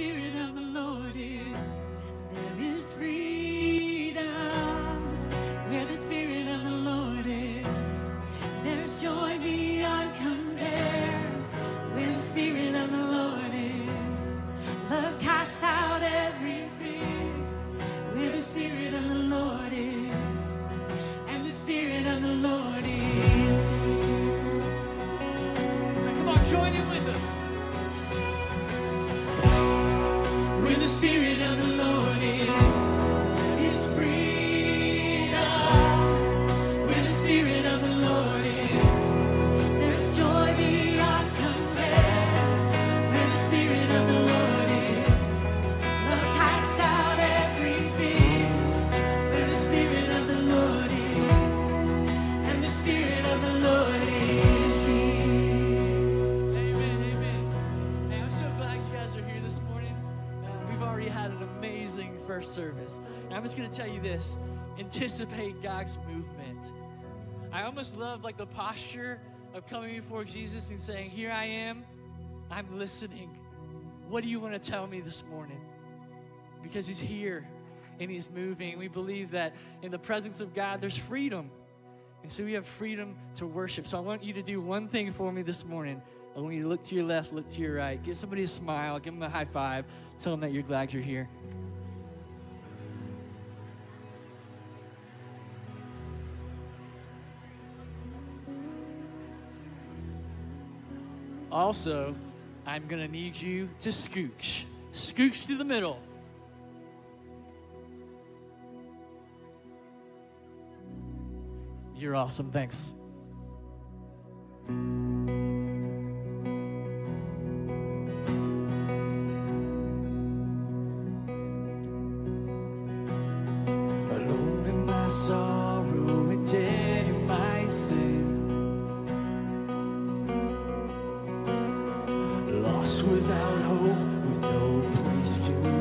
Spirit of the anticipate God's movement. I almost love like the posture of coming before Jesus and saying, Here I am, I'm listening. What do you want to tell me this morning? Because He's here and He's moving. We believe that in the presence of God, there's freedom. And so we have freedom to worship. So I want you to do one thing for me this morning. I want you to look to your left, look to your right, give somebody a smile, give them a high five, tell them that you're glad you're here. Also, I'm going to need you to scooch. Scooch to the middle. You're awesome. Thanks. lost without hope, with no place to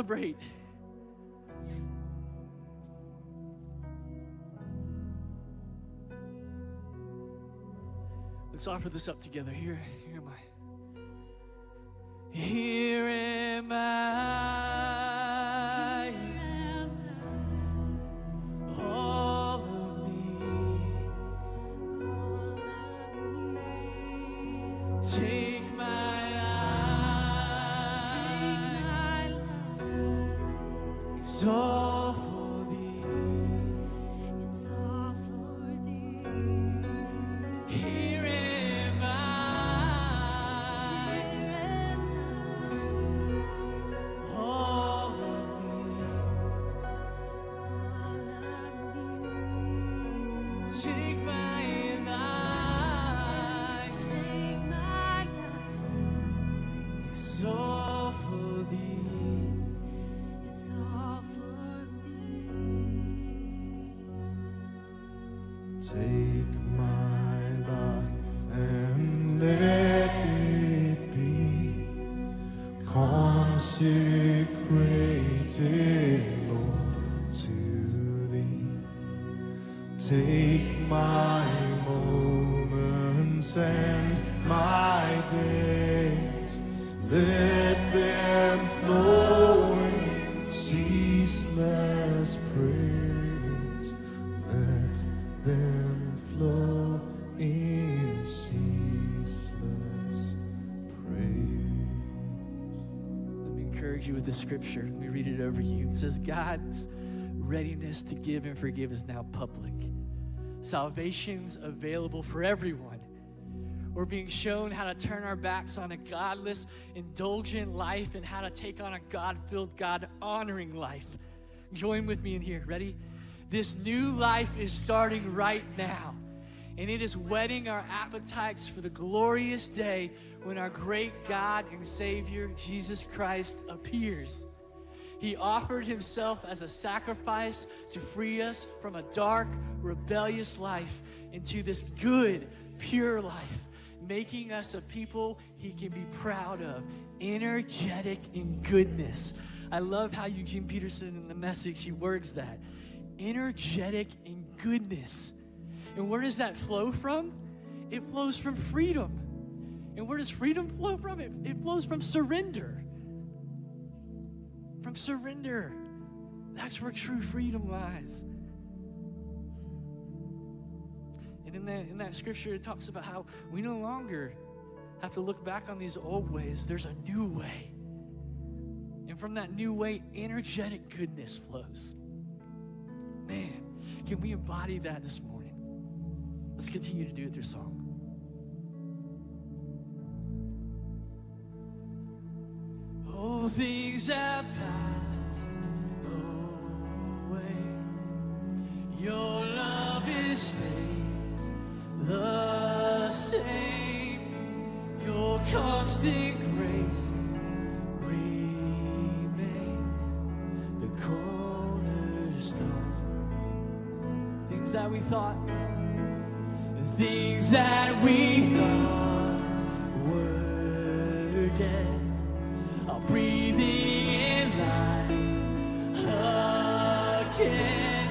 celebrate. Let's offer this up together. Here, here am I. Here am I. All of me. Take my It's encourage you with the scripture. Let me read it over you. It says, God's readiness to give and forgive is now public. Salvation's available for everyone. We're being shown how to turn our backs on a godless, indulgent life and how to take on a God filled, God honoring life. Join with me in here. Ready? This new life is starting right now. And it is whetting our appetites for the glorious day when our great God and Savior, Jesus Christ, appears. He offered himself as a sacrifice to free us from a dark, rebellious life into this good, pure life, making us a people he can be proud of, energetic in goodness. I love how Eugene Peterson in the message, he words that energetic in goodness. And where does that flow from? It flows from freedom. And where does freedom flow from? It, it flows from surrender from surrender. That's where true freedom lies. And in that, in that scripture, it talks about how we no longer have to look back on these old ways. There's a new way. And from that new way, energetic goodness flows. Man, can we embody that this morning? Let's continue to do it through song. Oh, things have passed away. Your love is stays the same. Your constant grace that we thought, things that we thought were dead are breathing in life again.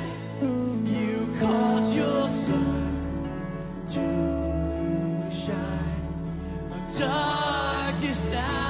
You cause your sun to shine on darkest nights.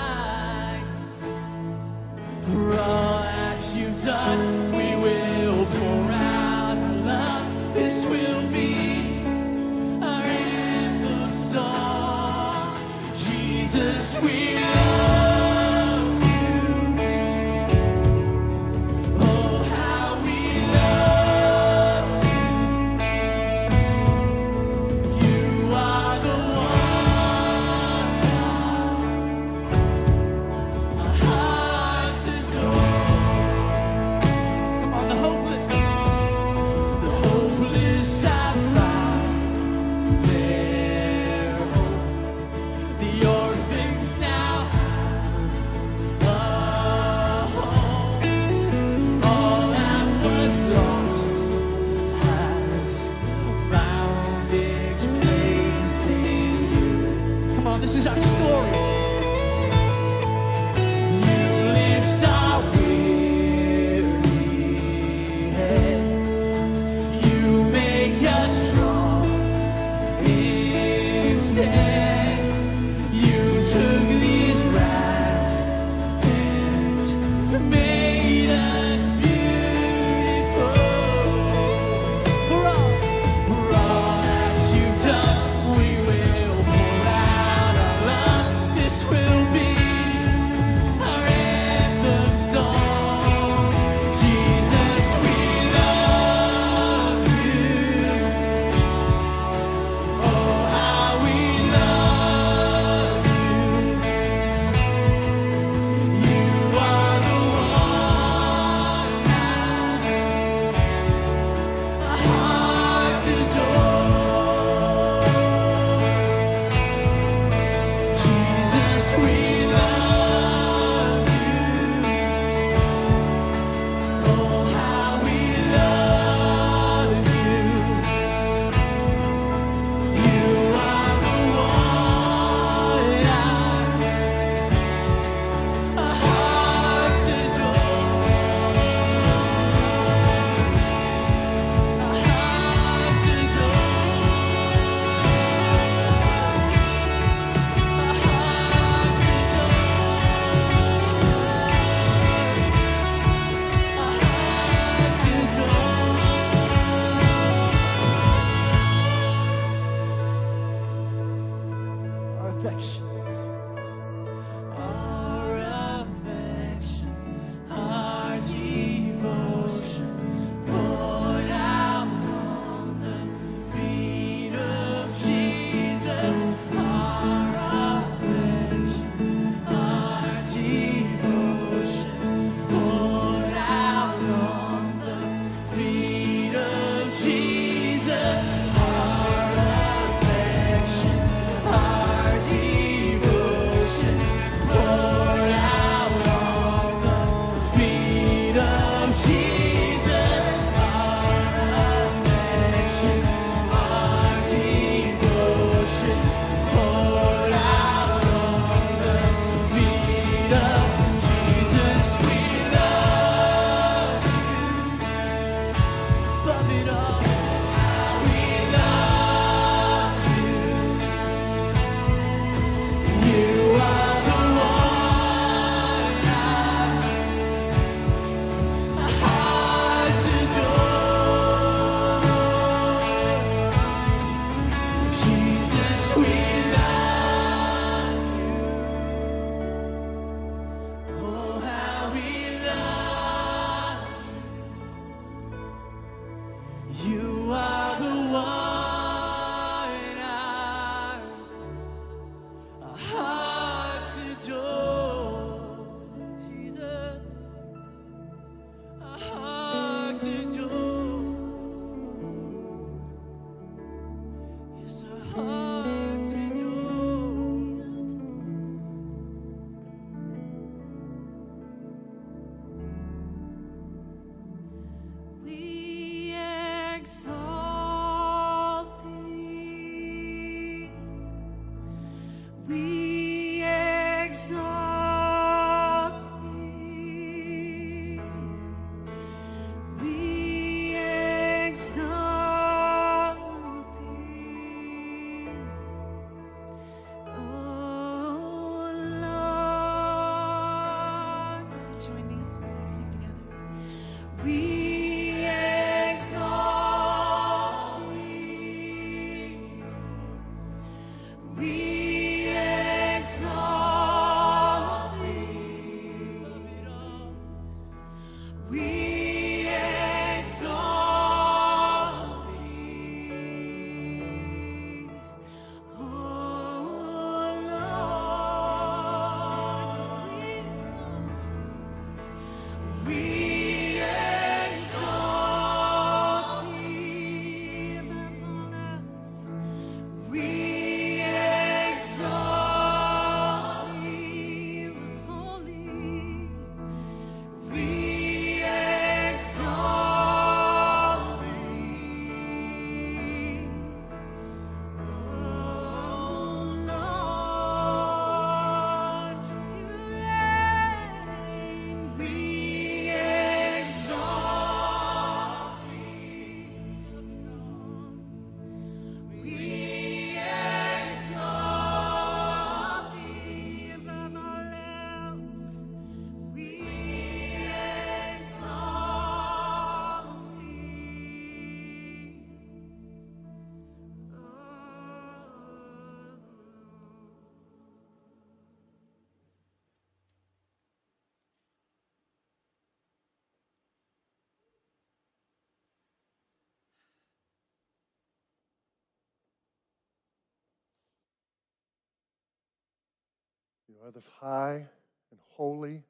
Are this high and holy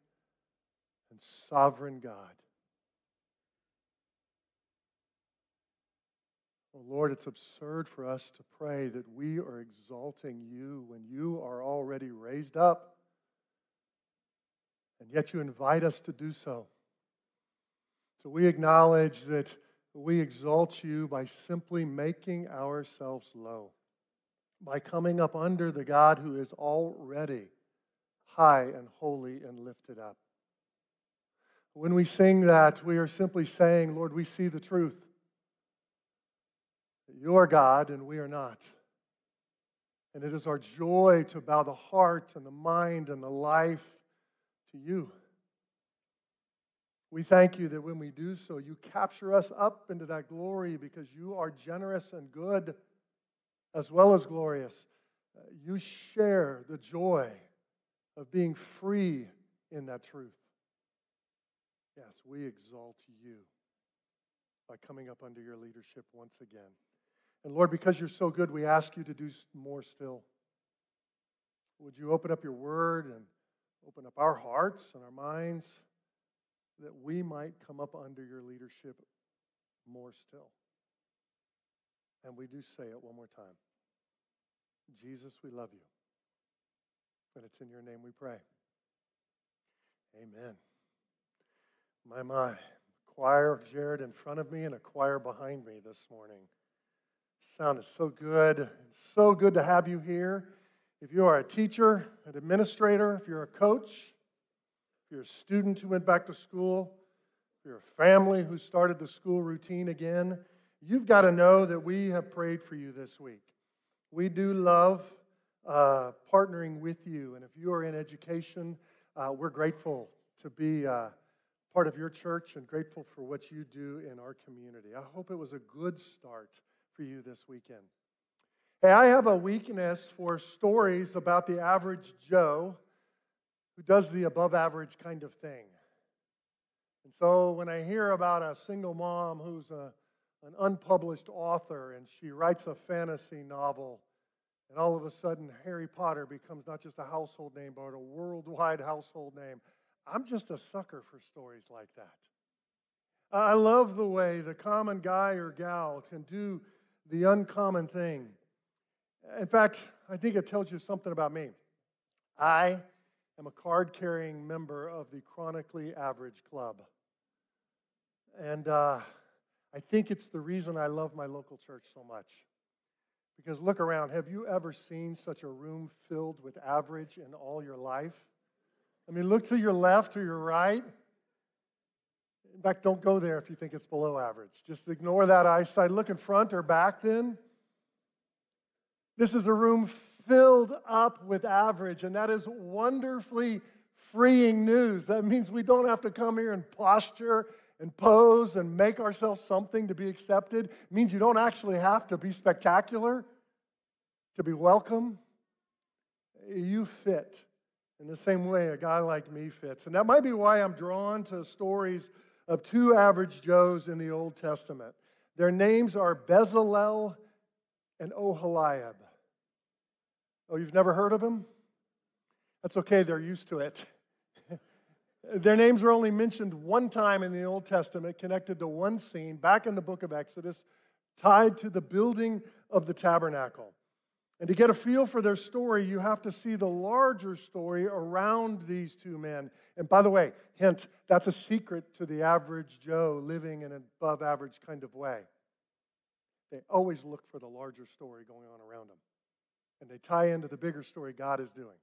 and sovereign God. Oh Lord, it's absurd for us to pray that we are exalting you when you are already raised up. And yet you invite us to do so. So we acknowledge that we exalt you by simply making ourselves low, by coming up under the God who is already high and holy and lifted up. When we sing that, we are simply saying, Lord, we see the truth. You are God and we are not. And it is our joy to bow the heart and the mind and the life to you. We thank you that when we do so, you capture us up into that glory because you are generous and good as well as glorious. Uh, you share the joy of being free in that truth. Yes, we exalt you by coming up under your leadership once again. And Lord, because you're so good, we ask you to do more still. Would you open up your word and open up our hearts and our minds that we might come up under your leadership more still? And we do say it one more time Jesus, we love you. And it's in your name we pray. Amen. My, my. Choir, Jared in front of me and a choir behind me this morning. Sound is so good. It's so good to have you here. If you are a teacher, an administrator, if you're a coach, if you're a student who went back to school, if you're a family who started the school routine again, you've got to know that we have prayed for you this week. We do love uh, partnering with you. And if you are in education, uh, we're grateful to be uh, part of your church and grateful for what you do in our community. I hope it was a good start for you this weekend. Hey, I have a weakness for stories about the average Joe who does the above average kind of thing. And so when I hear about a single mom who's a, an unpublished author and she writes a fantasy novel, and all of a sudden Harry Potter becomes not just a household name, but a worldwide household name, I'm just a sucker for stories like that. I love the way the common guy or gal can do the uncommon thing. In fact, I think it tells you something about me. I am a card carrying member of the Chronically Average Club. And uh, I think it's the reason I love my local church so much. Because look around, have you ever seen such a room filled with average in all your life? I mean, look to your left or your right. In fact, don't go there if you think it's below average. Just ignore that eyesight. Look in front or back then. This is a room filled up with average, and that is wonderfully freeing news. That means we don't have to come here and posture and pose and make ourselves something to be accepted. Means you don't actually have to be spectacular to be welcome. You fit in the same way a guy like me fits. And that might be why I'm drawn to stories of two average Joes in the Old Testament. Their names are Bezalel and Oholiab. Oh, you've never heard of them? That's okay, they're used to it. Their names are only mentioned one time in the Old Testament, connected to one scene back in the book of Exodus, tied to the building of the tabernacle. And to get a feel for their story, you have to see the larger story around these two men. And by the way, hint, that's a secret to the average Joe living in an above average kind of way. They always look for the larger story going on around them. And they tie into the bigger story God is doing.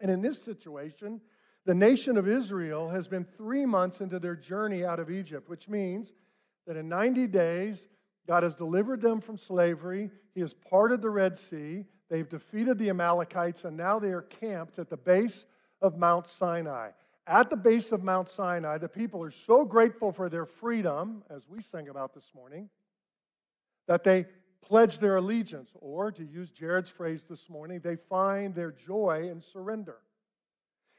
And in this situation, the nation of Israel has been three months into their journey out of Egypt, which means that in 90 days, God has delivered them from slavery. He has parted the Red Sea. They've defeated the Amalekites, and now they are camped at the base of Mount Sinai. At the base of Mount Sinai, the people are so grateful for their freedom, as we sang about this morning, that they pledge their allegiance, or to use Jared's phrase this morning, they find their joy in surrender.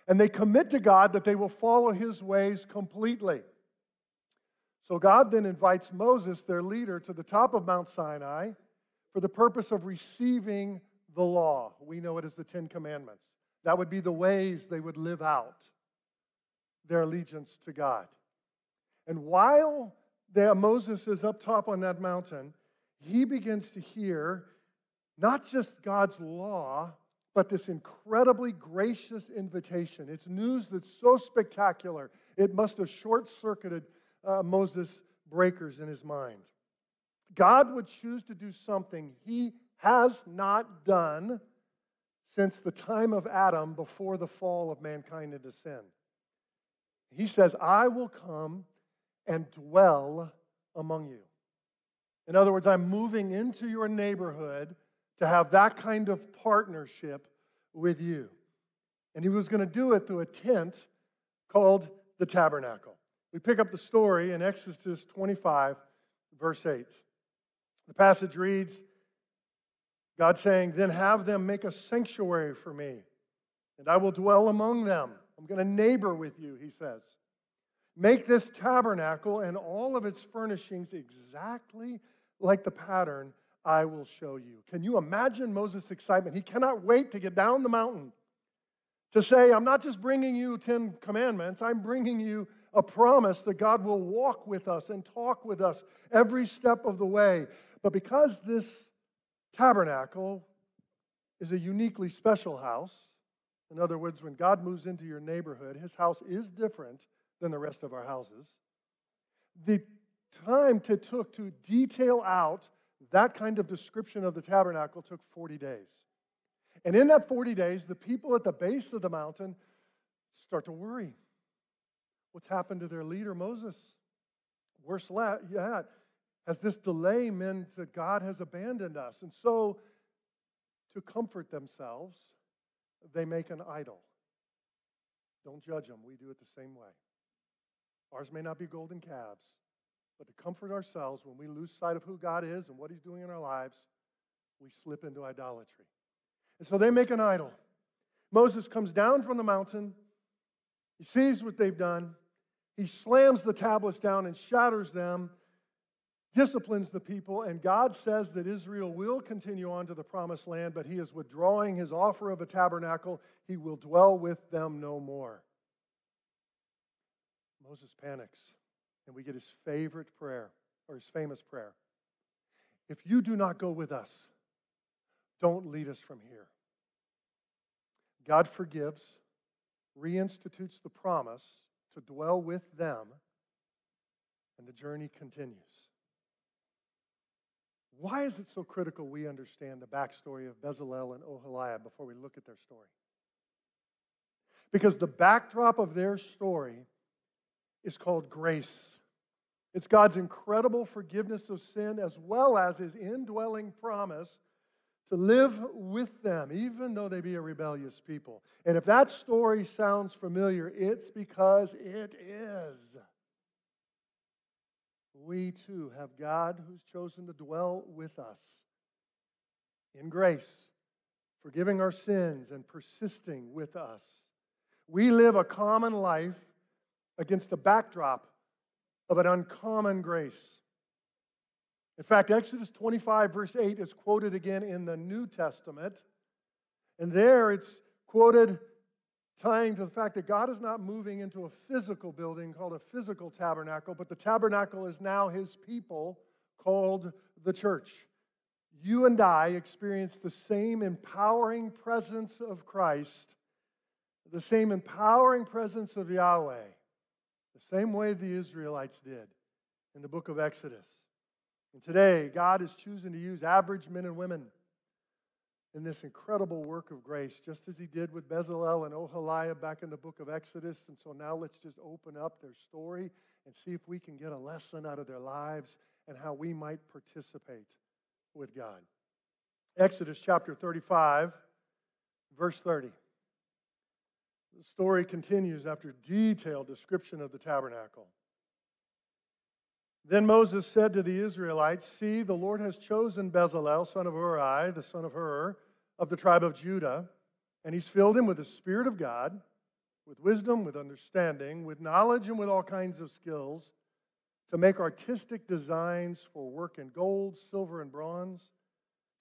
And they commit to God that they will follow his ways completely. So God then invites Moses, their leader, to the top of Mount Sinai for the purpose of receiving the law. We know it as the Ten Commandments. That would be the ways they would live out their allegiance to God. And while there, Moses is up top on that mountain, he begins to hear not just God's law, but this incredibly gracious invitation. It's news that's so spectacular, it must have short circuited uh, Moses' breakers in his mind. God would choose to do something he has not done since the time of Adam before the fall of mankind into sin. He says, I will come and dwell among you. In other words, I'm moving into your neighborhood to have that kind of partnership with you. And he was going to do it through a tent called the tabernacle. We pick up the story in Exodus 25, verse 8. The passage reads God saying, Then have them make a sanctuary for me, and I will dwell among them. I'm going to neighbor with you, he says. Make this tabernacle and all of its furnishings exactly like the pattern I will show you. Can you imagine Moses' excitement? He cannot wait to get down the mountain to say, I'm not just bringing you 10 commandments, I'm bringing you a promise that God will walk with us and talk with us every step of the way. But because this tabernacle is a uniquely special house, in other words, when God moves into your neighborhood, his house is different than the rest of our houses. The time it took to detail out that kind of description of the tabernacle took 40 days. And in that 40 days, the people at the base of the mountain start to worry. What's happened to their leader, Moses? Worse yet, has this delay meant that God has abandoned us? And so, to comfort themselves, they make an idol. Don't judge them. We do it the same way. Ours may not be golden calves, but to comfort ourselves when we lose sight of who God is and what He's doing in our lives, we slip into idolatry. And so they make an idol. Moses comes down from the mountain. He sees what they've done. He slams the tablets down and shatters them, disciplines the people, and God says that Israel will continue on to the promised land, but He is withdrawing His offer of a tabernacle. He will dwell with them no more. Moses panics, and we get his favorite prayer, or his famous prayer. If you do not go with us, don't lead us from here. God forgives, reinstitutes the promise to dwell with them, and the journey continues. Why is it so critical we understand the backstory of Bezalel and Oholiab before we look at their story? Because the backdrop of their story is called grace. It's God's incredible forgiveness of sin as well as his indwelling promise to live with them, even though they be a rebellious people. And if that story sounds familiar, it's because it is. We too have God who's chosen to dwell with us in grace, forgiving our sins and persisting with us. We live a common life against a backdrop of an uncommon grace. In fact, Exodus 25, verse 8, is quoted again in the New Testament. And there it's quoted tying to the fact that God is not moving into a physical building called a physical tabernacle, but the tabernacle is now his people called the church. You and I experience the same empowering presence of Christ, the same empowering presence of Yahweh the same way the Israelites did in the book of Exodus. And today, God is choosing to use average men and women in this incredible work of grace, just as He did with Bezalel and Oholiab back in the book of Exodus. And so now let's just open up their story and see if we can get a lesson out of their lives and how we might participate with God. Exodus chapter 35, verse 30. The story continues after detailed description of the tabernacle. Then Moses said to the Israelites, See, the Lord has chosen Bezalel, son of Uri, the son of Hur, of the tribe of Judah, and he's filled him with the Spirit of God, with wisdom, with understanding, with knowledge, and with all kinds of skills, to make artistic designs for work in gold, silver, and bronze,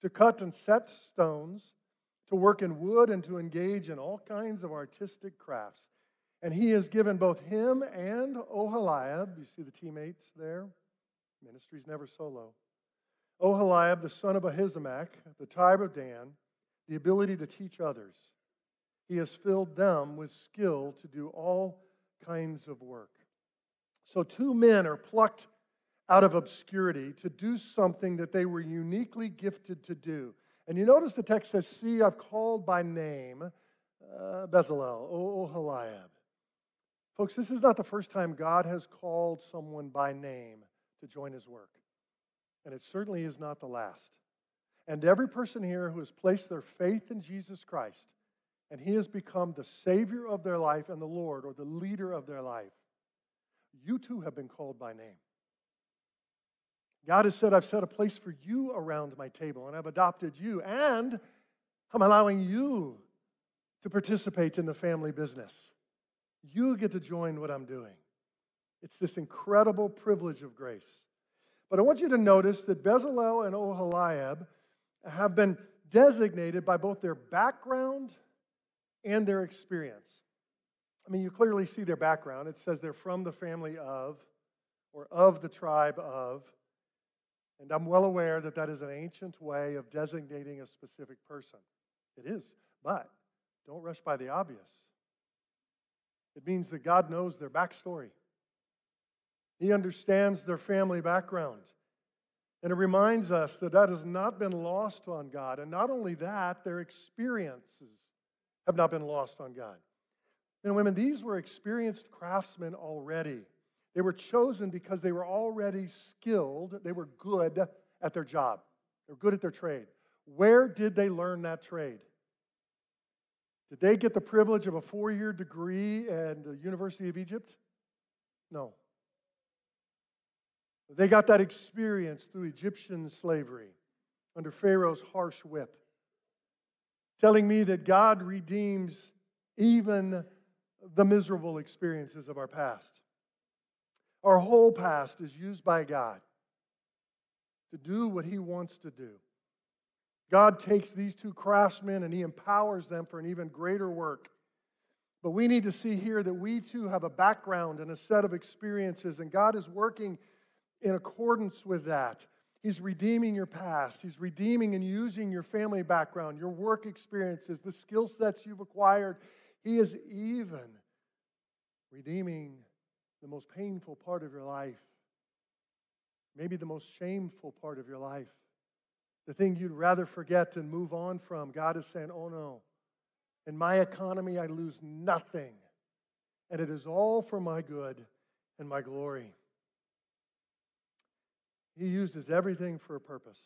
to cut and set stones to work in wood and to engage in all kinds of artistic crafts. And he has given both him and Oholiab, you see the teammates there? Ministry's never solo. Oholiab, the son of Ahisamach, the tribe of Dan, the ability to teach others. He has filled them with skill to do all kinds of work. So, two men are plucked out of obscurity to do something that they were uniquely gifted to do. And you notice the text says, See, I've called by name uh, Bezalel, Oholiab. Folks, this is not the first time God has called someone by name to join his work. And it certainly is not the last. And every person here who has placed their faith in Jesus Christ and he has become the Savior of their life and the Lord or the leader of their life, you too have been called by name. God has said, I've set a place for you around my table, and I've adopted you, and I'm allowing you to participate in the family business. You get to join what I'm doing. It's this incredible privilege of grace. But I want you to notice that Bezalel and Oholiab have been designated by both their background and their experience. I mean, you clearly see their background. It says they're from the family of, or of the tribe of. And I'm well aware that that is an ancient way of designating a specific person. It is. But don't rush by the obvious. It means that God knows their backstory, He understands their family background. And it reminds us that that has not been lost on God. And not only that, their experiences have not been lost on God. And women, these were experienced craftsmen already. They were chosen because they were already skilled, they were good at their job, they were good at their trade. Where did they learn that trade? Did they get the privilege of a four year degree at the University of Egypt? No. They got that experience through Egyptian slavery under Pharaoh's harsh whip, telling me that God redeems even the miserable experiences of our past. Our whole past is used by God to do what He wants to do. God takes these two craftsmen and He empowers them for an even greater work. But we need to see here that we too have a background and a set of experiences, and God is working in accordance with that. He's redeeming your past. He's redeeming and using your family background, your work experiences, the skill sets you've acquired. He is even redeeming the most painful part of your life, maybe the most shameful part of your life, the thing you'd rather forget and move on from. God is saying, Oh no, in my economy, I lose nothing, and it is all for my good and my glory. He uses everything for a purpose.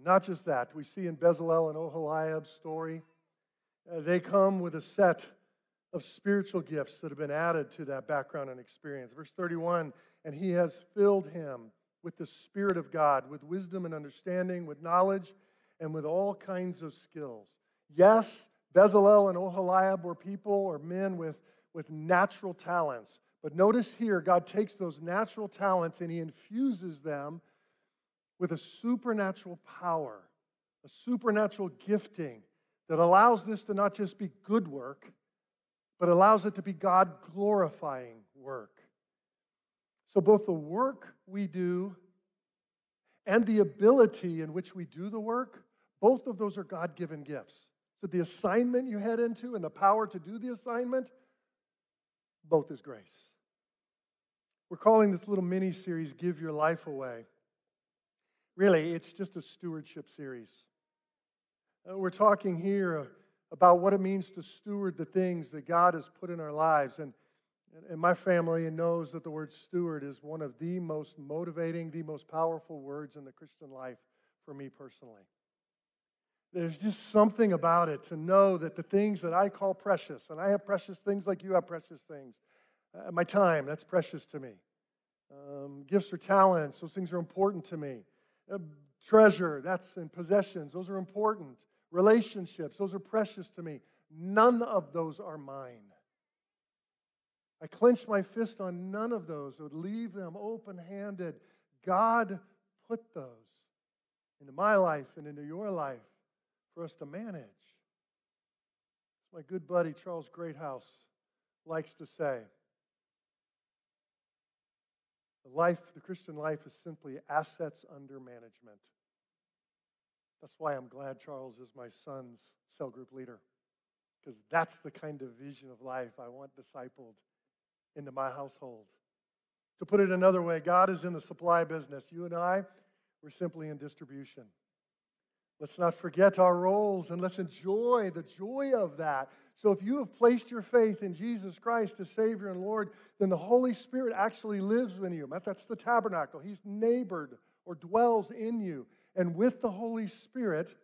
Not just that, we see in Bezalel and Oholiab's story, uh, they come with a set of spiritual gifts that have been added to that background and experience. Verse 31 and he has filled him with the Spirit of God, with wisdom and understanding, with knowledge, and with all kinds of skills. Yes, Bezalel and Oholiab were people or men with, with natural talents. But notice here, God takes those natural talents and he infuses them with a supernatural power, a supernatural gifting that allows this to not just be good work, but allows it to be God glorifying work. So, both the work we do and the ability in which we do the work, both of those are God given gifts. So, the assignment you head into and the power to do the assignment, both is grace. We're calling this little mini series Give Your Life Away. Really, it's just a stewardship series. Uh, we're talking here about what it means to steward the things that God has put in our lives. And, and my family knows that the word steward is one of the most motivating, the most powerful words in the Christian life for me personally. There's just something about it to know that the things that I call precious, and I have precious things like you have precious things. Uh, my time, that's precious to me. Um, gifts or talents, those things are important to me. Uh, treasure, that's in possessions, those are important. Relationships, those are precious to me. None of those are mine. I clench my fist on none of those. I would leave them open handed. God put those into my life and into your life for us to manage. my good buddy Charles Greathouse likes to say, the life, the Christian life is simply assets under management. That's why I'm glad Charles is my son's cell group leader, because that's the kind of vision of life I want discipled into my household. To put it another way, God is in the supply business. You and I, we're simply in distribution. Let's not forget our roles and let's enjoy the joy of that. So, if you have placed your faith in Jesus Christ as Savior and Lord, then the Holy Spirit actually lives in you. That's the tabernacle. He's neighbored or dwells in you. And with the Holy Spirit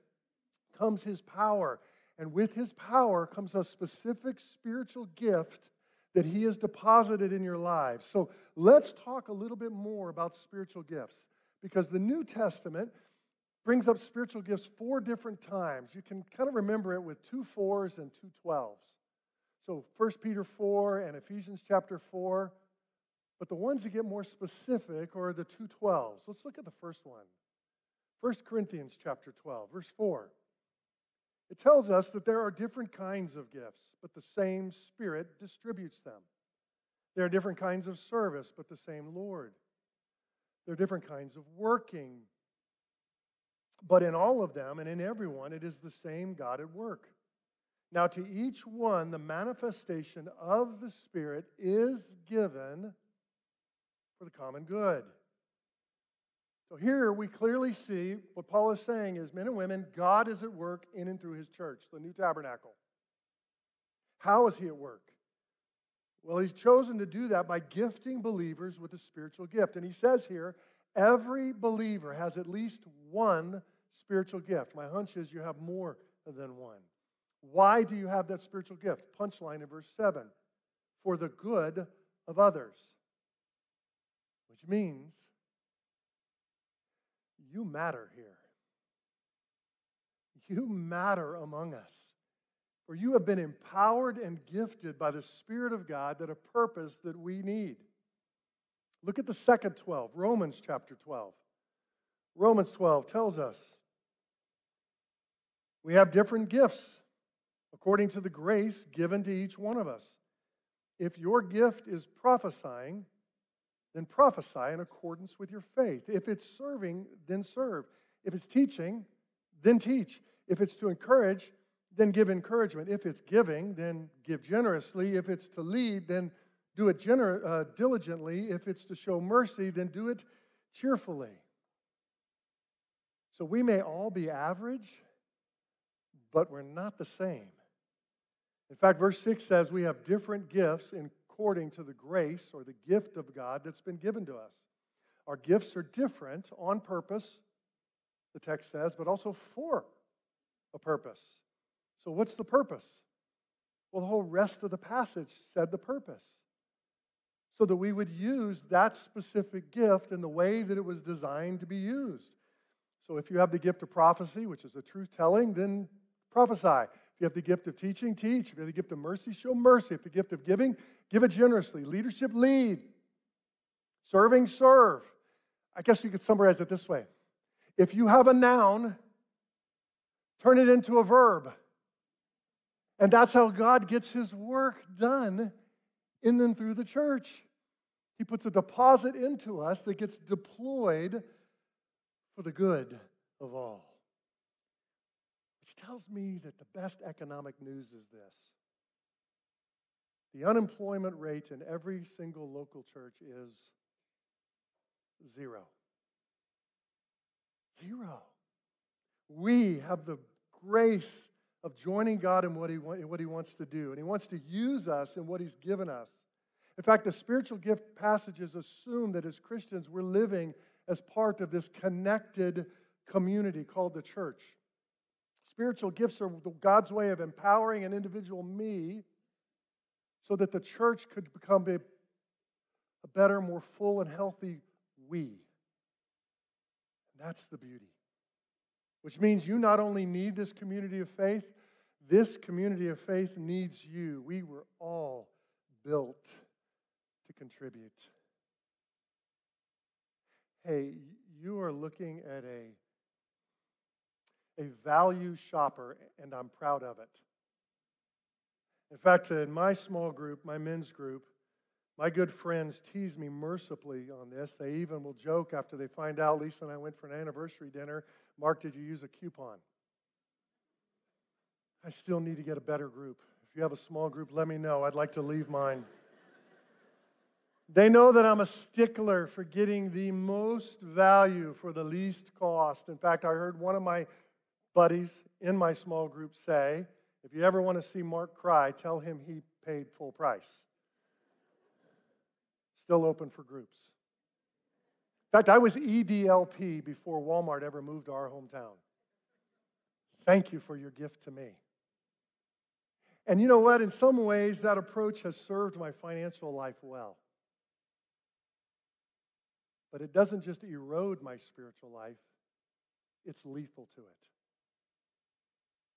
comes His power. And with His power comes a specific spiritual gift that He has deposited in your lives. So, let's talk a little bit more about spiritual gifts because the New Testament brings up spiritual gifts four different times. You can kind of remember it with two fours and two twelves. So 1 Peter 4 and Ephesians chapter 4. But the ones that get more specific are the two twelves. Let's look at the first one. 1 Corinthians chapter 12, verse 4. It tells us that there are different kinds of gifts, but the same Spirit distributes them. There are different kinds of service, but the same Lord. There are different kinds of working, but in all of them and in everyone, it is the same God at work. Now, to each one, the manifestation of the Spirit is given for the common good. So here we clearly see what Paul is saying is men and women, God is at work in and through his church, the new tabernacle. How is he at work? Well, he's chosen to do that by gifting believers with a spiritual gift. And he says here, every believer has at least one spiritual gift. My hunch is you have more than one. Why do you have that spiritual gift? Punchline in verse 7 for the good of others, which means you matter here. You matter among us. For you have been empowered and gifted by the Spirit of God that a purpose that we need. Look at the second 12, Romans chapter 12. Romans 12 tells us we have different gifts according to the grace given to each one of us. If your gift is prophesying, then prophesy in accordance with your faith. If it's serving, then serve. If it's teaching, then teach. If it's to encourage, then give encouragement. If it's giving, then give generously. If it's to lead, then do it gener- uh, diligently. If it's to show mercy, then do it cheerfully. So we may all be average, but we're not the same. In fact, verse 6 says we have different gifts according to the grace or the gift of God that's been given to us. Our gifts are different on purpose, the text says, but also for a purpose. So, what's the purpose? Well, the whole rest of the passage said the purpose. So that we would use that specific gift in the way that it was designed to be used. So, if you have the gift of prophecy, which is a truth telling, then prophesy. If you have the gift of teaching, teach. If you have the gift of mercy, show mercy. If the gift of giving, give it generously. Leadership, lead. Serving, serve. I guess you could summarize it this way if you have a noun, turn it into a verb. And that's how God gets his work done in and through the church. He puts a deposit into us that gets deployed for the good of all. Tells me that the best economic news is this the unemployment rate in every single local church is zero. Zero. We have the grace of joining God in what, he, in what He wants to do, and He wants to use us in what He's given us. In fact, the spiritual gift passages assume that as Christians, we're living as part of this connected community called the church. Spiritual gifts are God's way of empowering an individual me so that the church could become a, a better, more full, and healthy we. And that's the beauty. Which means you not only need this community of faith, this community of faith needs you. We were all built to contribute. Hey, you are looking at a a value shopper, and I'm proud of it. In fact, in my small group, my men's group, my good friends tease me mercifully on this. They even will joke after they find out Lisa and I went for an anniversary dinner. Mark, did you use a coupon? I still need to get a better group. If you have a small group, let me know. I'd like to leave mine. They know that I'm a stickler for getting the most value for the least cost. In fact, I heard one of my buddies in my small group say, if you ever want to see Mark cry, tell him he paid full price. Still open for groups. In fact, I was EDLP before Walmart ever moved to our hometown. Thank you for your gift to me. And you know what? In some ways, that approach has served my financial life well. But it doesn't just erode my spiritual life, it's lethal to it.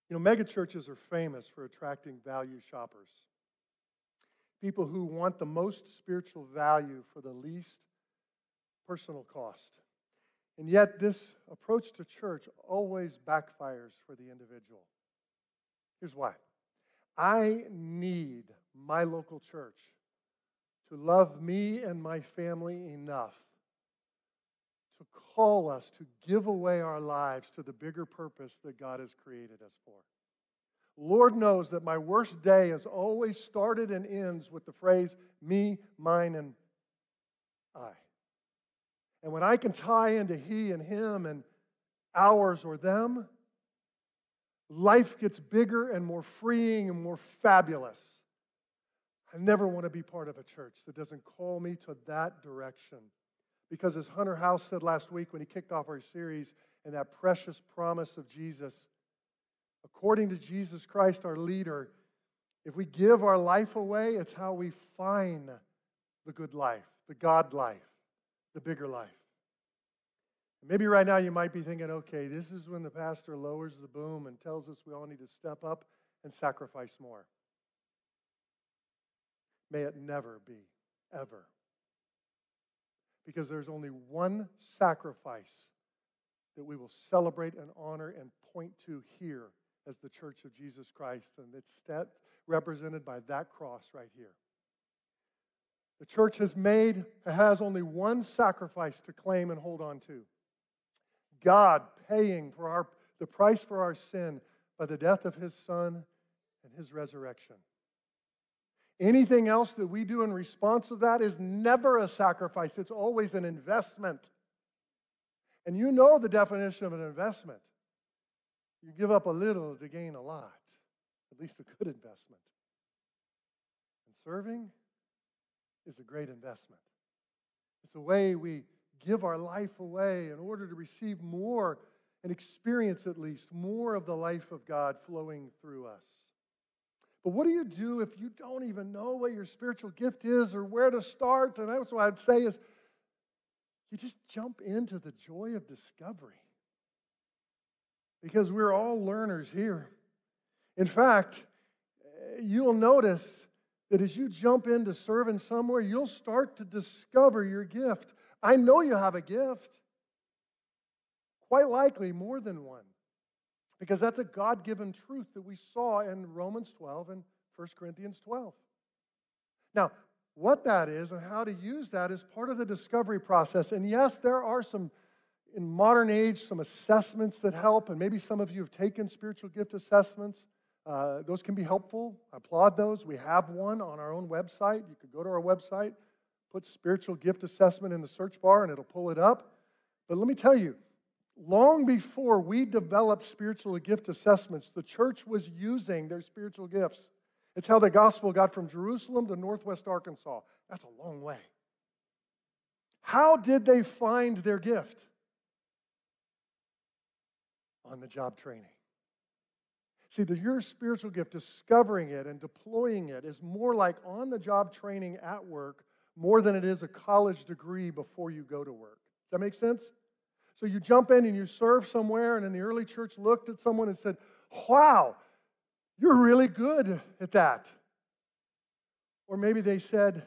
You know, megachurches are famous for attracting value shoppers. People who want the most spiritual value for the least personal cost. And yet, this approach to church always backfires for the individual. Here's why I need my local church to love me and my family enough to call us to give away our lives to the bigger purpose that God has created us for. Lord knows that my worst day has always started and ends with the phrase me, mine, and I. And when I can tie into he and him and ours or them, life gets bigger and more freeing and more fabulous. I never want to be part of a church that doesn't call me to that direction. Because as Hunter House said last week when he kicked off our series, and that precious promise of Jesus, according to Jesus Christ, our leader, if we give our life away, it's how we find the good life, the God life, the bigger life. Maybe right now you might be thinking, okay, this is when the pastor lowers the boom and tells us we all need to step up and sacrifice more. May it never be, ever because there's only one sacrifice that we will celebrate and honor and point to here as the church of Jesus Christ. And it's represented by that cross right here. The church has made, has only one sacrifice to claim and hold on to God paying for our, the price for our sin by the death of his son and his resurrection. Anything else that we do in response to that is never a sacrifice, it's always an investment. And you know the definition of an investment. You give up a little to gain a lot, at least a good investment. And serving is a great investment. It's a way we give our life away in order to receive more and experience at least more of the life of God flowing through us. But what do you do if you don't even know what your spiritual gift is or where to start? And that's what I'd say is you just jump into the joy of discovery. Because we're all learners here. In fact, you'll notice that as you jump into serving somewhere, you'll start to discover your gift. I know you have a gift, quite likely more than one. Because that's a God given truth that we saw in Romans 12 and 1 Corinthians 12. Now, what that is and how to use that is part of the discovery process. And yes, there are some, in modern age, some assessments that help, and maybe some of you have taken spiritual gift assessments. Uh, those can be helpful. I applaud those. We have one on our own website. You could go to our website, put spiritual gift assessment in the search bar, and it'll pull it up. But let me tell you, long before we developed spiritual gift assessments, the church was using their spiritual gifts. It's how the gospel got from Jerusalem to northwest Arkansas. That's a long way. How did they find their gift? On the job training. See, the, your spiritual gift, discovering it and deploying it, is more like on the job training at work more than it is a college degree before you go to work. Does that make sense? So you jump in and you serve somewhere, and in the early church looked at someone and said, Wow, you're really good at that. Or maybe they said,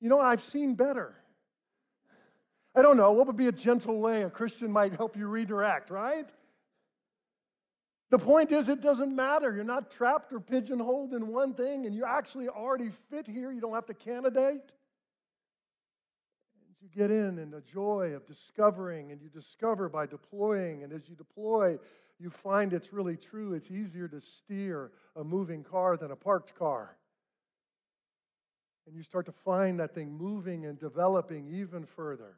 You know, I've seen better. I don't know. What would be a gentle way a Christian might help you redirect, right? The point is, it doesn't matter. You're not trapped or pigeonholed in one thing, and you actually already fit here. You don't have to candidate. Get in and the joy of discovering, and you discover by deploying, and as you deploy, you find it's really true. It's easier to steer a moving car than a parked car. And you start to find that thing moving and developing even further.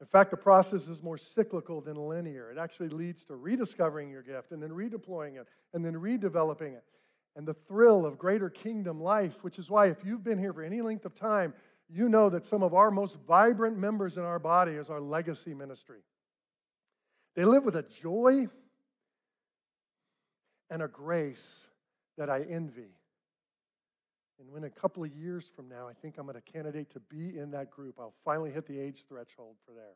In fact, the process is more cyclical than linear. It actually leads to rediscovering your gift and then redeploying it and then redeveloping it. And the thrill of greater kingdom life, which is why, if you've been here for any length of time, you know that some of our most vibrant members in our body is our legacy ministry. They live with a joy and a grace that I envy. And when a couple of years from now, I think I'm going to candidate to be in that group, I'll finally hit the age threshold for there.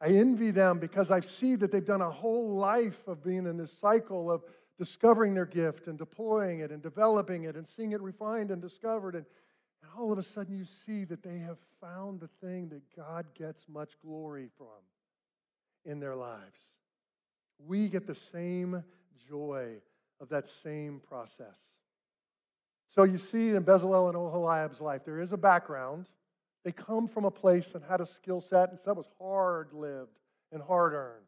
I envy them because I see that they've done a whole life of being in this cycle of discovering their gift and deploying it and developing it and seeing it refined and discovered. And, and all of a sudden, you see that they have found the thing that God gets much glory from in their lives. We get the same joy of that same process. So you see in Bezalel and Oholiab's life, there is a background. They come from a place and had a skill set, and that was hard lived and hard earned.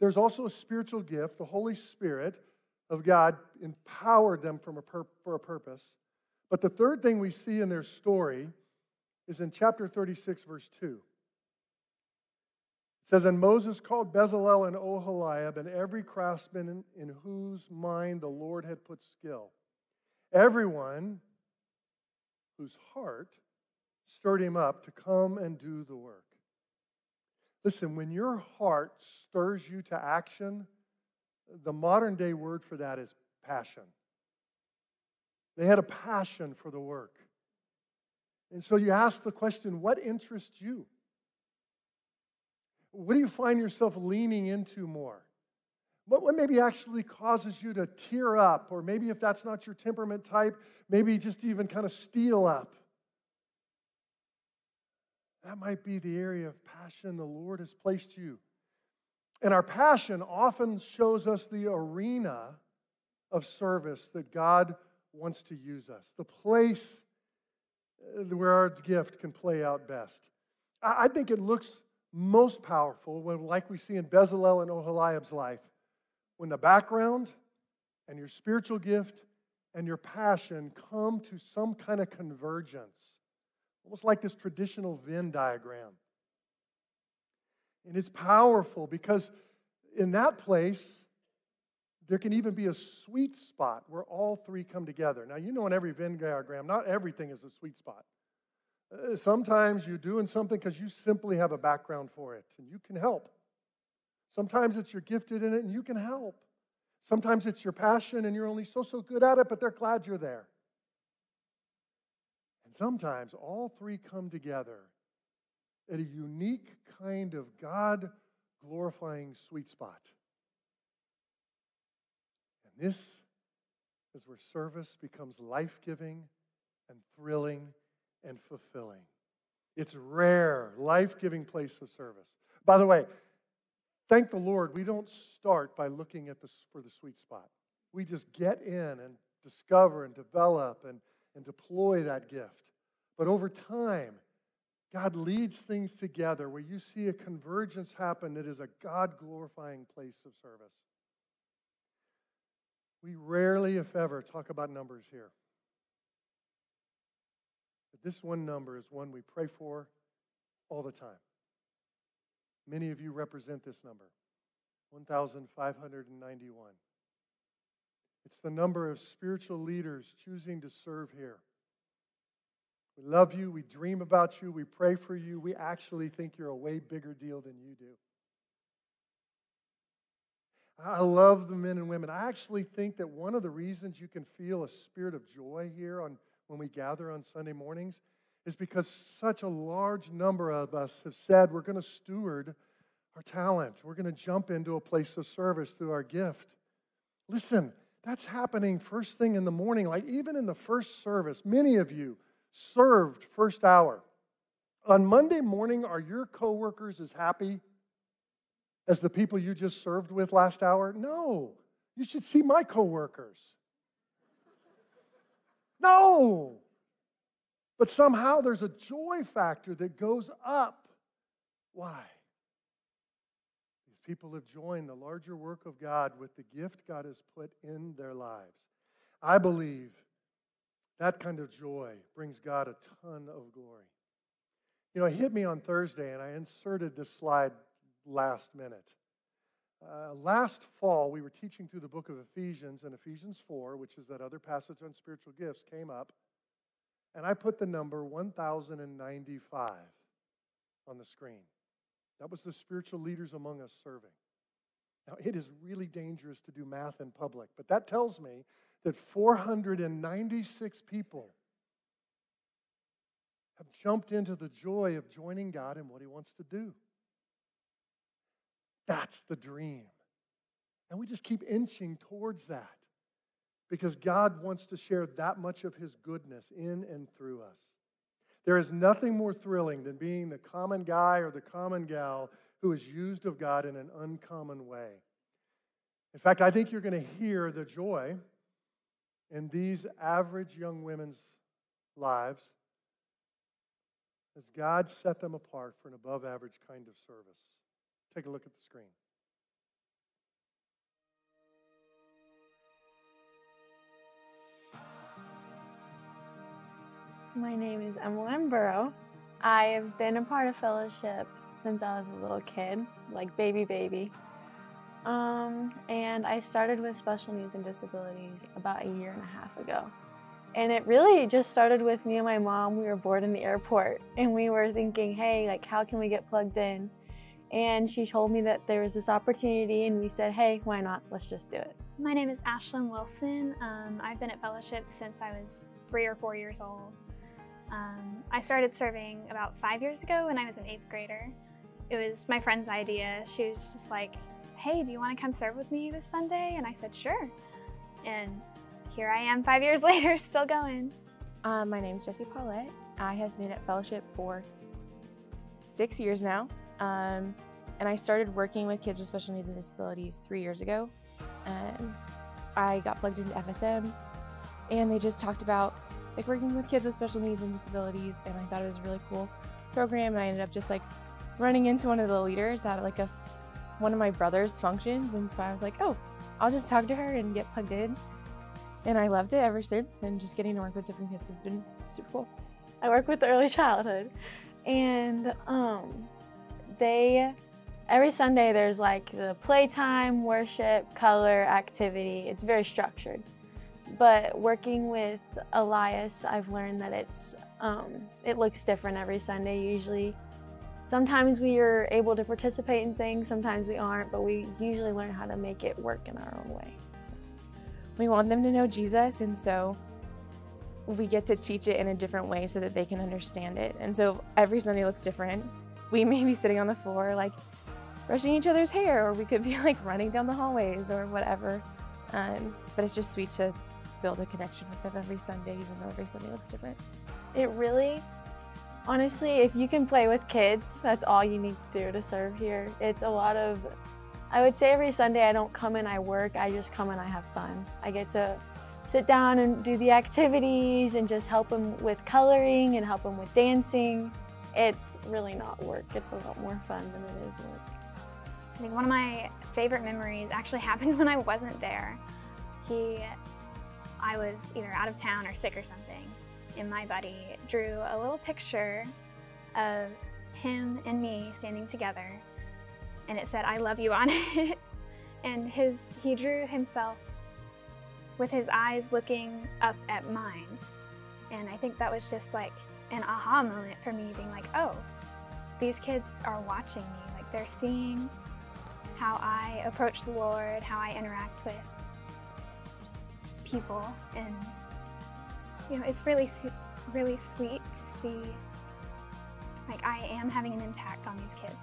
There's also a spiritual gift. The Holy Spirit of God empowered them from a pur- for a purpose. But the third thing we see in their story is in chapter 36, verse 2. It says, And Moses called Bezalel and Oholiab and every craftsman in, whose mind the Lord had put skill everyone whose heart stirred him up to come and do the work. Listen, when your heart stirs you to action, the modern day word for that is passion. They had a passion for the work. And so you ask the question what interests you? What do you find yourself leaning into more? What, what maybe actually causes you to tear up, or maybe if that's not your temperament type, maybe just even kind of steel up? That might be the area of passion the Lord has placed you. And our passion often shows us the arena of service that God wants to use us, the place uh, where our gift can play out best. I think it looks most powerful when, like we see in Bezalel and Oholiab's life, when the background and your spiritual gift and your passion come to some kind of convergence, almost like this traditional Venn diagram. And it's powerful because in that place, there can even be a sweet spot where all three come together. Now, you know, in every Venn diagram, not everything is a sweet spot. Uh, sometimes you're doing something because you simply have a background for it and you can help. Sometimes it's you're gifted in it and you can help. Sometimes it's your passion and you're only so, so good at it, but they're glad you're there. And sometimes all three come together at a unique kind of God glorifying sweet spot. This is where service becomes life giving and thrilling and fulfilling. It's rare, life giving place of service. By the way, Thank the Lord, we don't start by looking at this for the sweet spot. We just get in and discover and develop and, and deploy that gift. But over time, God leads things together where you see a convergence happen that is a God glorifying place of service. We rarely, if ever, talk about numbers here. But this one number is one we pray for all the time. Many of you represent this number 1,591. It's the number of spiritual leaders choosing to serve here. We love you. We dream about you. We pray for you. We actually think you're a way bigger deal than you do. I love the men and women. I actually think that one of the reasons you can feel a spirit of joy here on, when we gather on Sunday mornings is because such a large number of us have said we're going to steward our talent. We're going to jump into a place of service through our gift. Listen, that's happening first thing in the morning. Like even in the first service, many of you served first hour. On Monday morning, are your coworkers as happy as the people you just served with last hour? No. You should see my coworkers. No. But somehow there's a joy factor that goes up. Why? These people have joined the larger work of God with the gift God has put in their lives. I believe that kind of joy brings God a ton of glory. You know, it hit me on Thursday, and I inserted this slide last minute. Uh, last fall, we were teaching through the book of Ephesians, and Ephesians 4, which is that other passage on spiritual gifts, came up. And I put the number 1095 on the screen. That was the spiritual leaders among us serving. Now, it is really dangerous to do math in public, but that tells me that 496 people have jumped into the joy of joining God in what He wants to do. That's the dream. And we just keep inching towards that because God wants to share that much of His goodness in and through us. There is nothing more thrilling than being the common guy or the common gal who is used of God in an uncommon way. In fact, I think you're going to hear the joy in these average young women's lives as God set them apart for an above average kind of service. Take a look at the screen. My name is Emmeline Burrow. I have been a part of fellowship since I was a little kid, like baby baby. Um, and I started with special needs and disabilities about a year and a half ago. And it really just started with me and my mom. We were bored in the airport and we were thinking, hey, like, how can we get plugged in? And she told me that there was this opportunity, and we said, hey, why not? Let's just do it. My name is Ashlyn Wilson. Um, I've been at Fellowship since I was three or four years old. Um, I started serving about five years ago when I was an eighth grader. It was my friend's idea. She was just like, hey, do you want to come serve with me this Sunday? And I said, sure. And here I am five years later, still going. Uh, my name is Jessie Paulette. I have been at Fellowship for six years now. Um, and I started working with kids with special needs and disabilities three years ago. And I got plugged into FSM, and they just talked about like working with kids with special needs and disabilities, and I thought it was a really cool program. And I ended up just like running into one of the leaders at like a one of my brother's functions, and so I was like, oh, I'll just talk to her and get plugged in. And I loved it ever since, and just getting to work with different kids has been super cool. I work with early childhood, and um, they every Sunday there's like the playtime, worship, color, activity. It's very structured. But working with Elias, I've learned that it's um, it looks different every Sunday. Usually, sometimes we are able to participate in things, sometimes we aren't. But we usually learn how to make it work in our own way. So. We want them to know Jesus, and so we get to teach it in a different way so that they can understand it. And so every Sunday looks different. We may be sitting on the floor, like brushing each other's hair, or we could be like running down the hallways or whatever. Um, but it's just sweet to build a connection with them every Sunday, even though every Sunday looks different. It really, honestly, if you can play with kids, that's all you need to do to serve here. It's a lot of, I would say every Sunday I don't come and I work, I just come and I have fun. I get to sit down and do the activities and just help them with coloring and help them with dancing. It's really not work, it's a lot more fun than it is work. I think one of my favorite memories actually happened when I wasn't there. He, I was either out of town or sick or something, and my buddy drew a little picture of him and me standing together, and it said "I love you" on it. and his, he drew himself with his eyes looking up at mine, and I think that was just like an aha moment for me, being like, "Oh, these kids are watching me. Like they're seeing." how I approach the Lord, how I interact with people, and you know, it's really, really sweet to see like I am having an impact on these kids.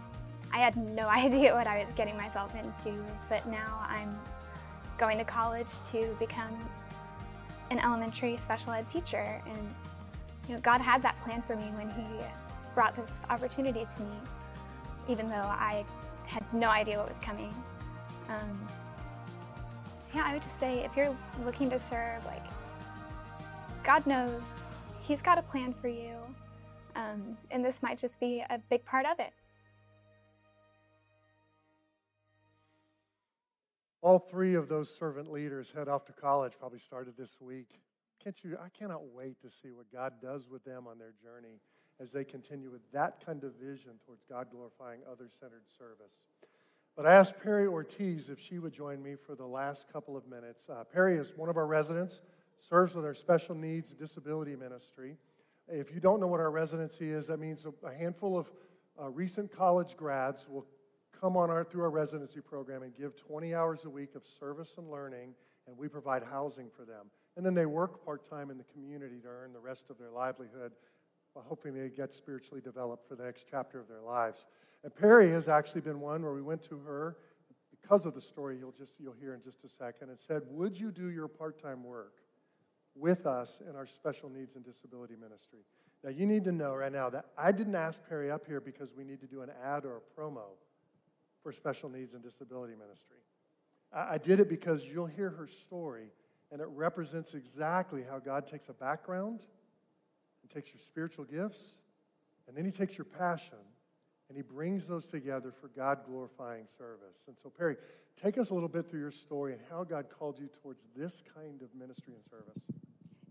I had no idea what I was getting myself into, but now I'm going to college to become an elementary special ed teacher, and you know, God had that plan for me when He brought this opportunity to me, even though I had no idea what was coming. Um, so yeah, I would just say if you're looking to serve, like God knows He's got a plan for you, um, and this might just be a big part of it. All three of those servant leaders head off to college, probably started this week. Can't you? I cannot wait to see what God does with them on their journey as they continue with that kind of vision towards God glorifying, other centered service. But I asked Perry Ortiz if she would join me for the last couple of minutes. Uh, Perry is one of our residents, serves with our special needs disability ministry. If you don't know what our residency is, that means a handful of uh, recent college grads will come on our, through our residency program and give 20 hours a week of service and learning, and we provide housing for them. And then they work part time in the community to earn the rest of their livelihood, while hoping they get spiritually developed for the next chapter of their lives. And Perry has actually been one where we went to her because of the story you'll just you'll hear in just a second and said, "Would you do your part-time work with us in our special needs and disability ministry?" Now you need to know right now that I didn't ask Perry up here because we need to do an ad or a promo for special needs and disability ministry. I did it because you'll hear her story and it represents exactly how God takes a background and takes your spiritual gifts and then he takes your passion and he brings those together for God glorifying service. And so, Perry, take us a little bit through your story and how God called you towards this kind of ministry and service.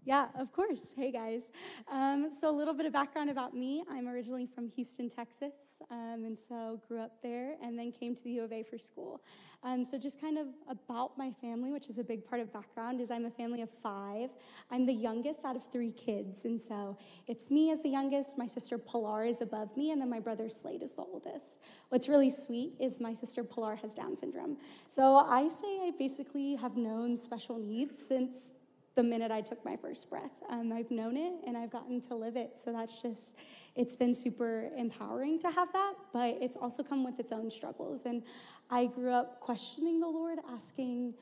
Yeah, of course. Hey, guys. Um, so, a little bit of background about me. I'm originally from Houston, Texas, um, and so grew up there and then came to the U of A for school. Um, so, just kind of about my family, which is a big part of background, is I'm a family of five. I'm the youngest out of three kids, and so it's me as the youngest. My sister Pilar is above me, and then my brother Slade is the oldest. What's really sweet is my sister Pilar has Down syndrome. So, I say I basically have known special needs since the minute I took my first breath. Um, I've known it and I've gotten to live it. So that's just, it's been super empowering to have that, but it's also come with its own struggles. And I grew up questioning the Lord, asking,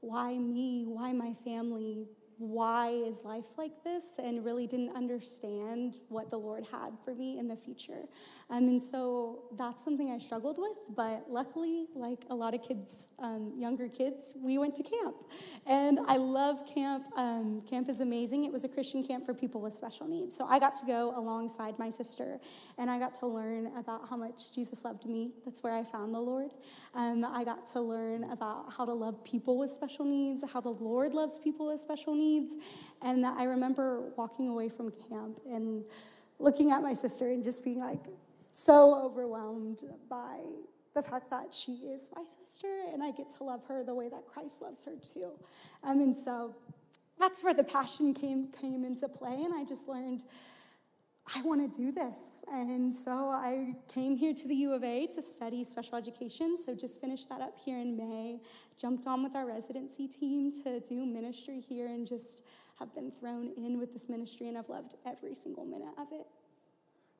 why me? Why my family? Why is life like this and really didn't understand what the Lord had for me in the future. Um, and so that's something I struggled with, but luckily, like a lot of kids, um, younger kids, we went to camp. And I love camp. Um, camp is amazing. It was a Christian camp for people with special needs. So I got to go alongside my sister and I got to learn about how much Jesus loved me. That's where I found the Lord. Um, I got to learn about how to love people with special needs, how the Lord loves people with special needs needs. And I remember walking away from camp and looking at my sister and just being like so overwhelmed by the fact that she is my sister and I get to love her the way that Christ loves her too. Um, and so that's where the passion came came into play, and I just learned I want to do this. And so I came here to the U of A to study special education. So just finished that up here in May. Jumped on with our residency team to do ministry here and just have been thrown in with this ministry and I've loved every single minute of it.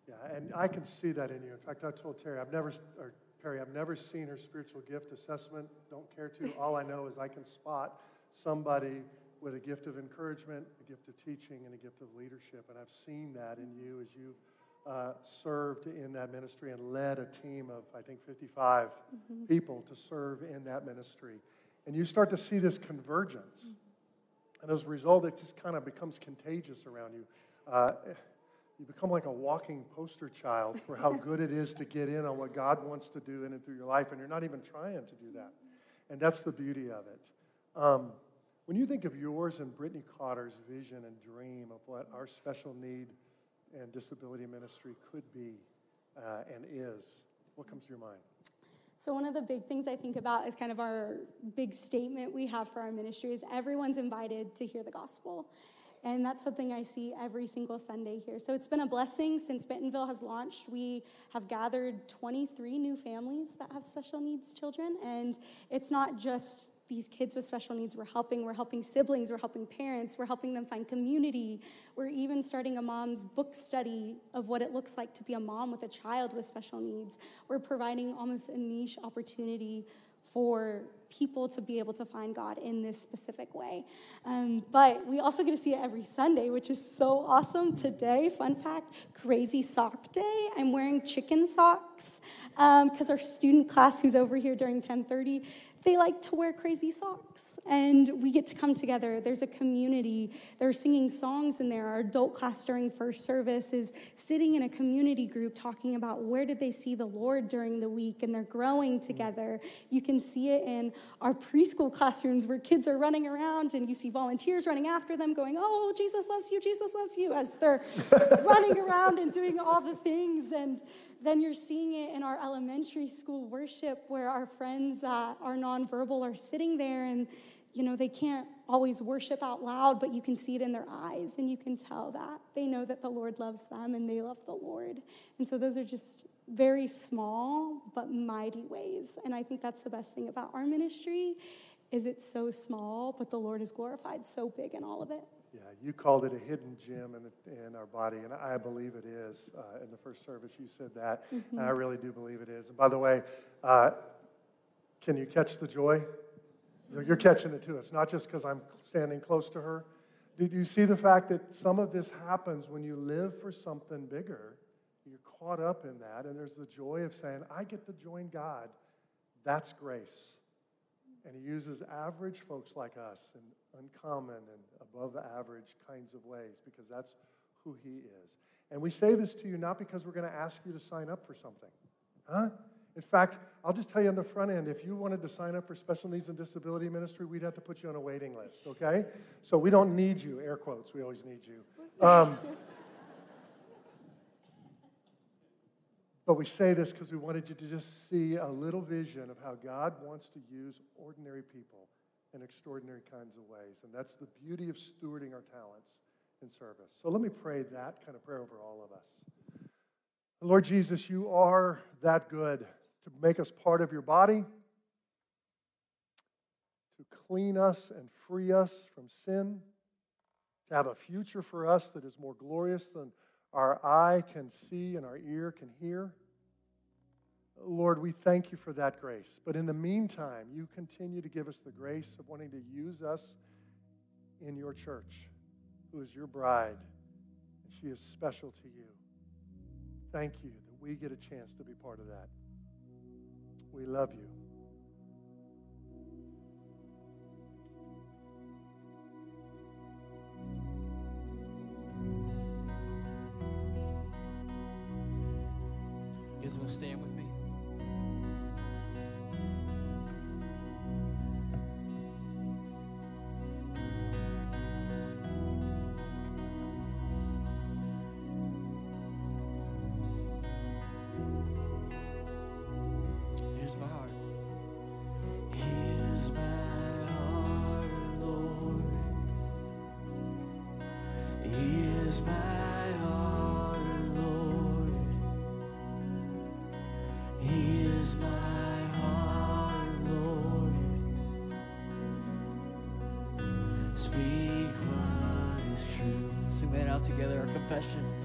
Yeah, and I can see that in you. In fact, I told Terry, I've never, or Perry, I've never seen her spiritual gift assessment. Don't care to. All I know is I can spot somebody with a gift of encouragement, a gift of teaching, and a gift of leadership. And I've seen that in you as you've uh, served in that ministry and led a team of, I think, 55 mm-hmm. people to serve in that ministry. And you start to see this convergence. Mm-hmm. And as a result, it just kind of becomes contagious around you. Uh, you become like a walking poster child for how good it is to get in on what God wants to do in and through your life, and you're not even trying to do that. And that's the beauty of it. Um, when you think of yours and Brittany Cotter's vision and dream of what our special need and disability ministry could be uh, and is, what comes to your mind? So, one of the big things I think about is kind of our big statement we have for our ministry is everyone's invited to hear the gospel. And that's something I see every single Sunday here. So, it's been a blessing since Bentonville has launched. We have gathered 23 new families that have special needs children. And it's not just these kids with special needs we're helping. We're helping siblings, we're helping parents, we're helping them find community. We're even starting a mom's book study of what it looks like to be a mom with a child with special needs. We're providing almost a niche opportunity for people to be able to find God in this specific way. Um, but we also get to see it every Sunday, which is so awesome. Today, fun fact, crazy sock day. I'm wearing chicken socks because our student class who's over here during 1030 they like to wear crazy socks. And we get to come together. There's a community. They're singing songs in there. Our adult class during first service is sitting in a community group talking about where did they see the Lord during the week, and they're growing mm. together. You can see it in our preschool classrooms where kids are running around and you see volunteers running after them going, Oh, Jesus loves you, Jesus loves you, as they're running around and doing all the things. And then you're seeing it in our elementary school worship where our friends that are nonverbal are sitting there and you know they can't always worship out loud but you can see it in their eyes and you can tell that they know that the lord loves them and they love the lord. And so those are just very small but mighty ways. And i think that's the best thing about our ministry is it's so small but the lord is glorified so big in all of it Yeah, you called it a hidden gem in, the, in our body, and I believe it is. Uh, in the first service, you said that, and I really do believe it is. And by the way, uh, can you catch the joy? You're, catching it too. It's not just because I'm standing close to her. Did you see the fact that some of this happens when you live for something bigger? You're caught up in that, and there's the joy of saying, I get to join God. That's grace. And he uses average folks like us in uncommon and above average kinds of ways because that's who he is. And we say this to you not because we're going to ask you to sign up for something. Huh? In fact, I'll just tell you on the front end if you wanted to sign up for special needs and disability ministry, we'd have to put you on a waiting list, okay? So we don't need you, air quotes, we always need you. Um, But we say this because we wanted you to just see a little vision of how God wants to use ordinary people in extraordinary kinds of ways. And that's the beauty of stewarding our talents in service. So let me pray that kind of prayer over all of us. Lord Jesus, you are that good to make us part of your body, to clean us and free us from sin, to have a future for us that is more glorious than our eye can see and our ear can hear. Lord, we thank you for that grace. But in the meantime, you continue to give us the grace of wanting to use us in your church, who is your bride, and she is special to you. Thank you that we get a chance to be part of that. We love you. You guys want to stand with me? Together, our confession.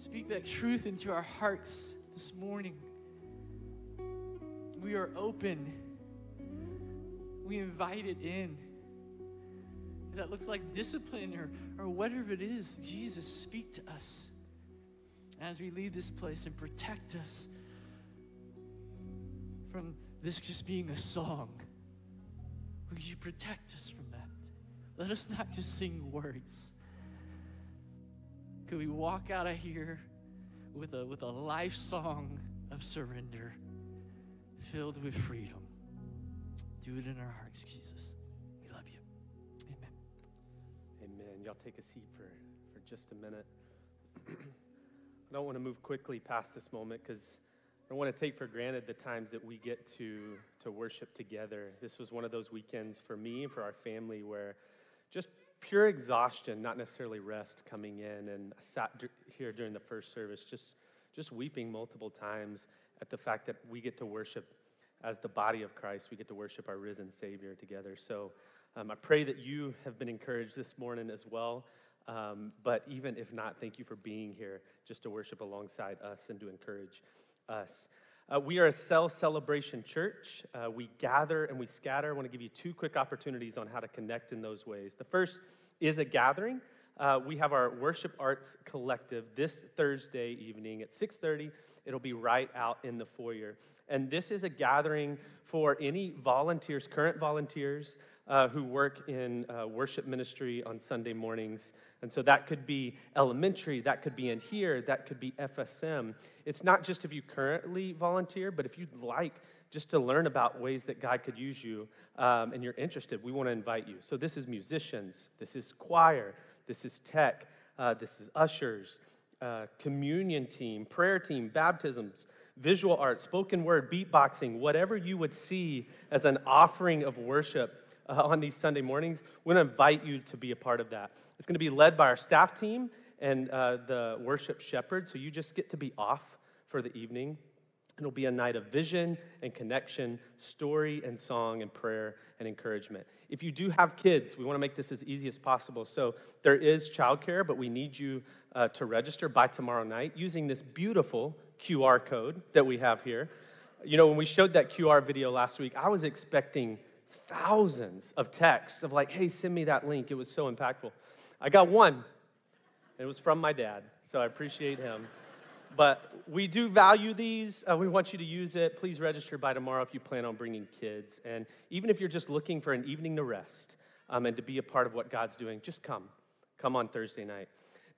Speak that truth into our hearts this morning. We are open. We invite it in. If that looks like discipline or, or whatever it is, Jesus, speak to us as we leave this place and protect us from this just being a song. Would you protect us from that? Let us not just sing words. Could we walk out of here with a, with a life song of surrender filled with freedom? Do it in our hearts, Jesus. We love you. Amen. Amen. Y'all take a seat for, for just a minute. I don't want to move quickly past this moment because I want to take for granted the times that we get to, to worship together. This was one of those weekends for me and for our family where just pure exhaustion, not necessarily rest, coming in. And I sat here during the first service just, just weeping multiple times at the fact that we get to worship as the body of Christ. We get to worship our risen Savior together. So um, I pray that you have been encouraged this morning as well. Um, but even if not, thank you for being here just to worship alongside us and to encourage us. Uh, we are a cell celebration church. Uh, we gather and we scatter. I want to give you two quick opportunities on how to connect in those ways. The first is a gathering. Uh, we have our worship arts collective this Thursday evening at 6:30. It'll be right out in the foyer. And this is a gathering for any volunteers, current volunteers, uh, who work in uh, worship ministry on Sunday mornings. And so that could be elementary, that could be in here, that could be FSM. It's not just if you currently volunteer, but if you'd like just to learn about ways that God could use you um, and you're interested, we want to invite you. So this is musicians, this is choir, this is tech, uh, this is ushers, uh, communion team, prayer team, baptisms visual art, spoken word, beatboxing, whatever you would see as an offering of worship uh, on these Sunday mornings, we want to invite you to be a part of that. It's going to be led by our staff team and uh, the worship shepherd, so you just get to be off for the evening. It'll be a night of vision and connection, story and song and prayer and encouragement. If you do have kids, we want to make this as easy as possible. So there is childcare, but we need you uh, to register by tomorrow night using this beautiful QR code that we have here. You know, when we showed that QR video last week, I was expecting thousands of texts of like, hey, send me that link. It was so impactful. I got one, it was from my dad, so I appreciate him. But we do value these. Uh, we want you to use it. Please register by tomorrow if you plan on bringing kids. And even if you're just looking for an evening to rest um, and to be a part of what God's doing, just come. Come on Thursday night.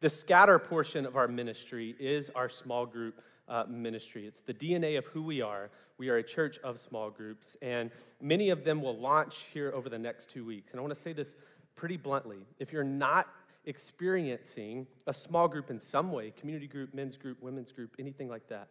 The scatter portion of our ministry is our small group uh, ministry. It's the DNA of who we are. We are a church of small groups, and many of them will launch here over the next two weeks. And I want to say this pretty bluntly. If you're not experiencing a small group in some way community group, men's group, women's group, anything like that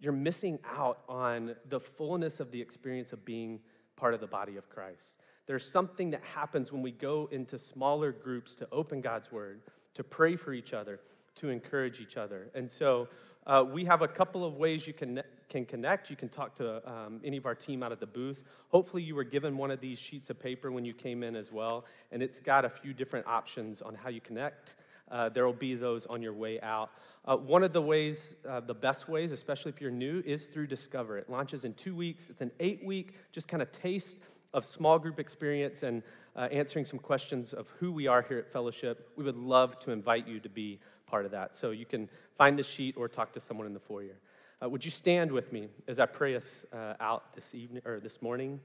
you're missing out on the fullness of the experience of being part of the body of Christ. There's something that happens when we go into smaller groups to open God's word, to pray for each other, to encourage each other. And so uh, we have a couple of ways you can, can connect. You can talk to um, any of our team out of the booth. Hopefully, you were given one of these sheets of paper when you came in as well, and it's got a few different options on how you connect. Uh, there will be those on your way out. Uh, one of the ways, uh, the best ways, especially if you're new, is through Discover. It launches in two weeks. It's an eight week, just kind of taste of small group experience and uh, answering some questions of who we are here at Fellowship. We would love to invite you to be part of that. So you can find the sheet or talk to someone in the foyer. Uh, would you stand with me as I pray us uh, out this evening or this morning?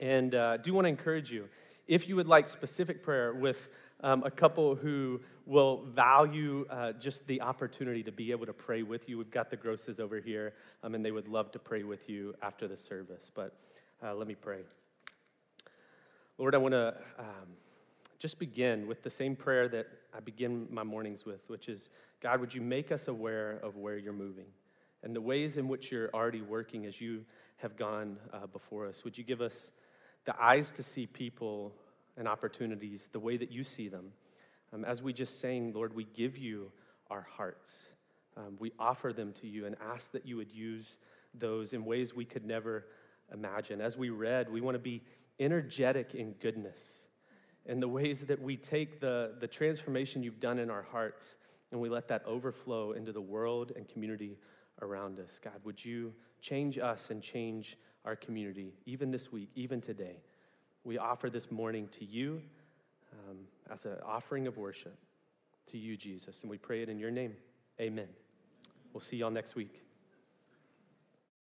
And uh, do want to encourage you, if you would like specific prayer with um, a couple who will value uh, just the opportunity to be able to pray with you, we've got the grosses over here, um, and they would love to pray with you after the service. But uh, let me pray. Lord, I want to um, just begin with the same prayer that I begin my mornings with, which is God, would you make us aware of where you're moving and the ways in which you're already working as you have gone uh, before us? Would you give us the eyes to see people and opportunities the way that you see them? Um, as we just sang, Lord, we give you our hearts. Um, we offer them to you and ask that you would use those in ways we could never imagine. As we read, we want to be energetic in goodness in the ways that we take the, the transformation you've done in our hearts and we let that overflow into the world and community around us. God, would you change us and change our community, even this week, even today? We offer this morning to you um, as an offering of worship to you, Jesus, and we pray it in your name. Amen. We'll see y'all next week.